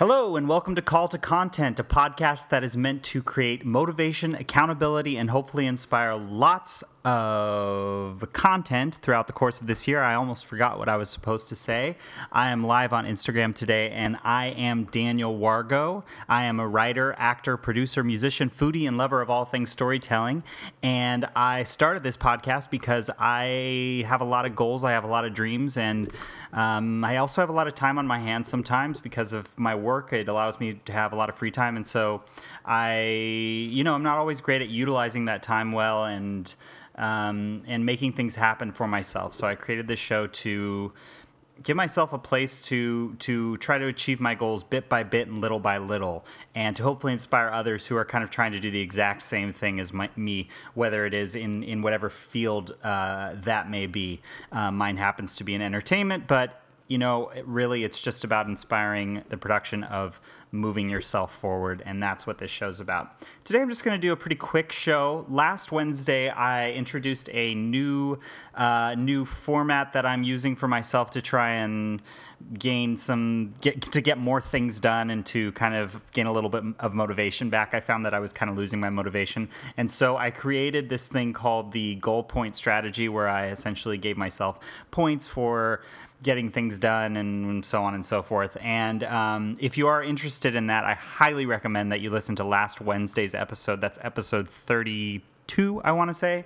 Hello, and welcome to Call to Content, a podcast that is meant to create motivation, accountability, and hopefully inspire lots of content throughout the course of this year. I almost forgot what I was supposed to say. I am live on Instagram today, and I am Daniel Wargo. I am a writer, actor, producer, musician, foodie, and lover of all things storytelling. And I started this podcast because I have a lot of goals, I have a lot of dreams, and um, I also have a lot of time on my hands sometimes because of my work. It allows me to have a lot of free time, and so I, you know, I'm not always great at utilizing that time well and um, and making things happen for myself. So I created this show to give myself a place to to try to achieve my goals bit by bit and little by little and to hopefully inspire others who are kind of trying to do the exact same thing as my, me whether it is in in whatever field uh, that may be uh, mine happens to be in entertainment but you know, it really, it's just about inspiring the production of moving yourself forward, and that's what this show's about. Today, I'm just going to do a pretty quick show. Last Wednesday, I introduced a new, uh, new format that I'm using for myself to try and gain some, get to get more things done and to kind of gain a little bit of motivation back. I found that I was kind of losing my motivation, and so I created this thing called the goal point strategy, where I essentially gave myself points for getting things done and so on and so forth. And um, if you are interested in that, I highly recommend that you listen to last Wednesday's episode. That's episode 32, I want to say.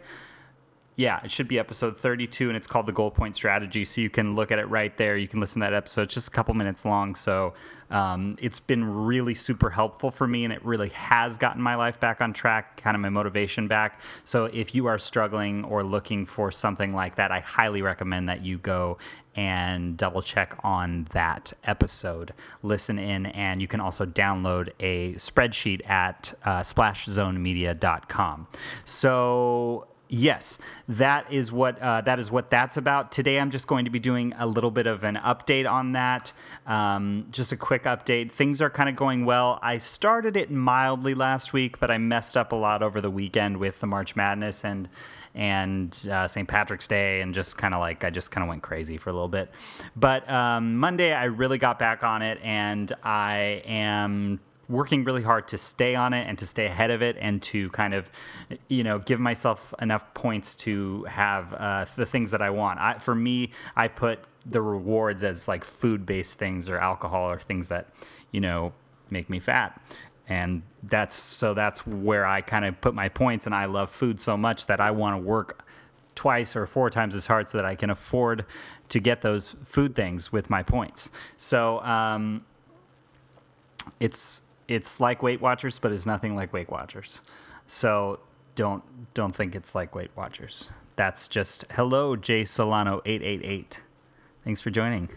Yeah, it should be episode 32, and it's called the Goal Point Strategy. So you can look at it right there. You can listen to that episode. It's just a couple minutes long. So um, it's been really super helpful for me, and it really has gotten my life back on track, kind of my motivation back. So if you are struggling or looking for something like that, I highly recommend that you go and double check on that episode. Listen in, and you can also download a spreadsheet at uh, splashzonemedia.com. So, Yes, that is what uh, that is what that's about. Today, I'm just going to be doing a little bit of an update on that. Um, just a quick update. Things are kind of going well. I started it mildly last week, but I messed up a lot over the weekend with the March Madness and and uh, St. Patrick's Day, and just kind of like I just kind of went crazy for a little bit. But um, Monday, I really got back on it, and I am working really hard to stay on it and to stay ahead of it and to kind of you know give myself enough points to have uh, the things that i want. I, for me i put the rewards as like food based things or alcohol or things that you know make me fat. And that's so that's where i kind of put my points and i love food so much that i want to work twice or four times as hard so that i can afford to get those food things with my points. So um, it's it's like Weight Watchers, but it's nothing like Weight Watchers. So don't don't think it's like Weight Watchers. That's just hello, Jay Solano eight eight eight. Thanks for joining.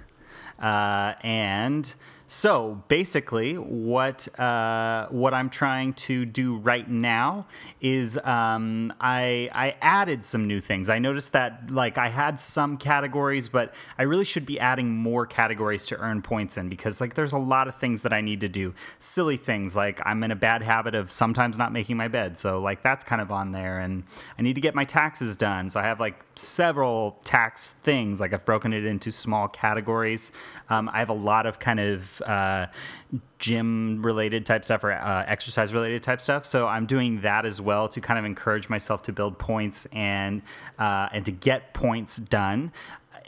Uh, and so basically, what uh, what I'm trying to do right now is um, I I added some new things. I noticed that like I had some categories, but I really should be adding more categories to earn points in because like there's a lot of things that I need to do. Silly things like I'm in a bad habit of sometimes not making my bed, so like that's kind of on there, and I need to get my taxes done. So I have like several tax things. Like I've broken it into small categories. Um, I have a lot of kind of uh, gym related type stuff or uh, exercise related type stuff. So I'm doing that as well to kind of encourage myself to build points and uh, and to get points done.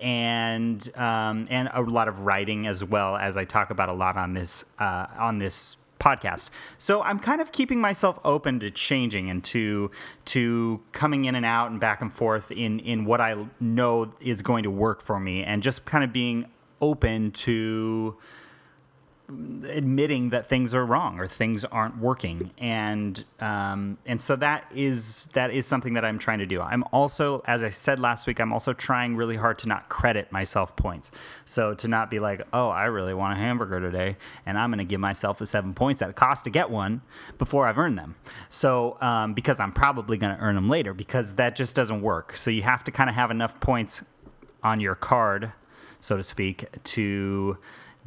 And um, and a lot of writing as well as I talk about a lot on this uh, on this podcast. So I'm kind of keeping myself open to changing and to to coming in and out and back and forth in in what I know is going to work for me and just kind of being open to admitting that things are wrong or things aren't working. And um, and so that is that is something that I'm trying to do. I'm also as I said last week I'm also trying really hard to not credit myself points. So to not be like oh I really want a hamburger today and I'm going to give myself the seven points that it costs to get one before I've earned them. So um, because I'm probably going to earn them later because that just doesn't work. So you have to kind of have enough points on your card so to speak, to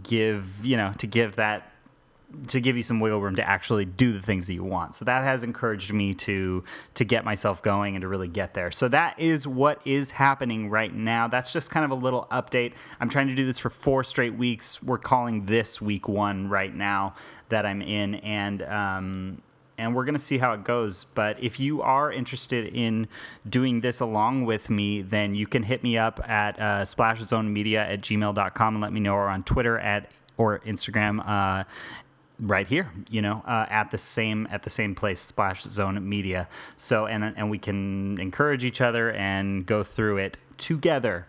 give you know to give that to give you some wiggle room to actually do the things that you want. So that has encouraged me to to get myself going and to really get there. So that is what is happening right now. That's just kind of a little update. I'm trying to do this for four straight weeks. We're calling this week one right now that I'm in, and um, and we're going to see how it goes. But if you are interested in doing this along with me, then you can hit me up at uh, splashzonemedia at gmail.com and let me know, or on Twitter at or Instagram uh, right here you know uh, at the same at the same place splash zone media so and and we can encourage each other and go through it together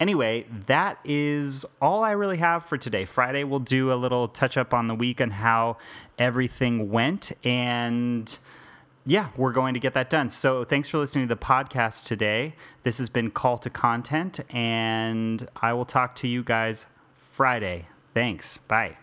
anyway that is all i really have for today friday we'll do a little touch up on the week and how everything went and yeah, we're going to get that done. So thanks for listening to the podcast today. This has been Call to Content, and I will talk to you guys Friday. Thanks. Bye.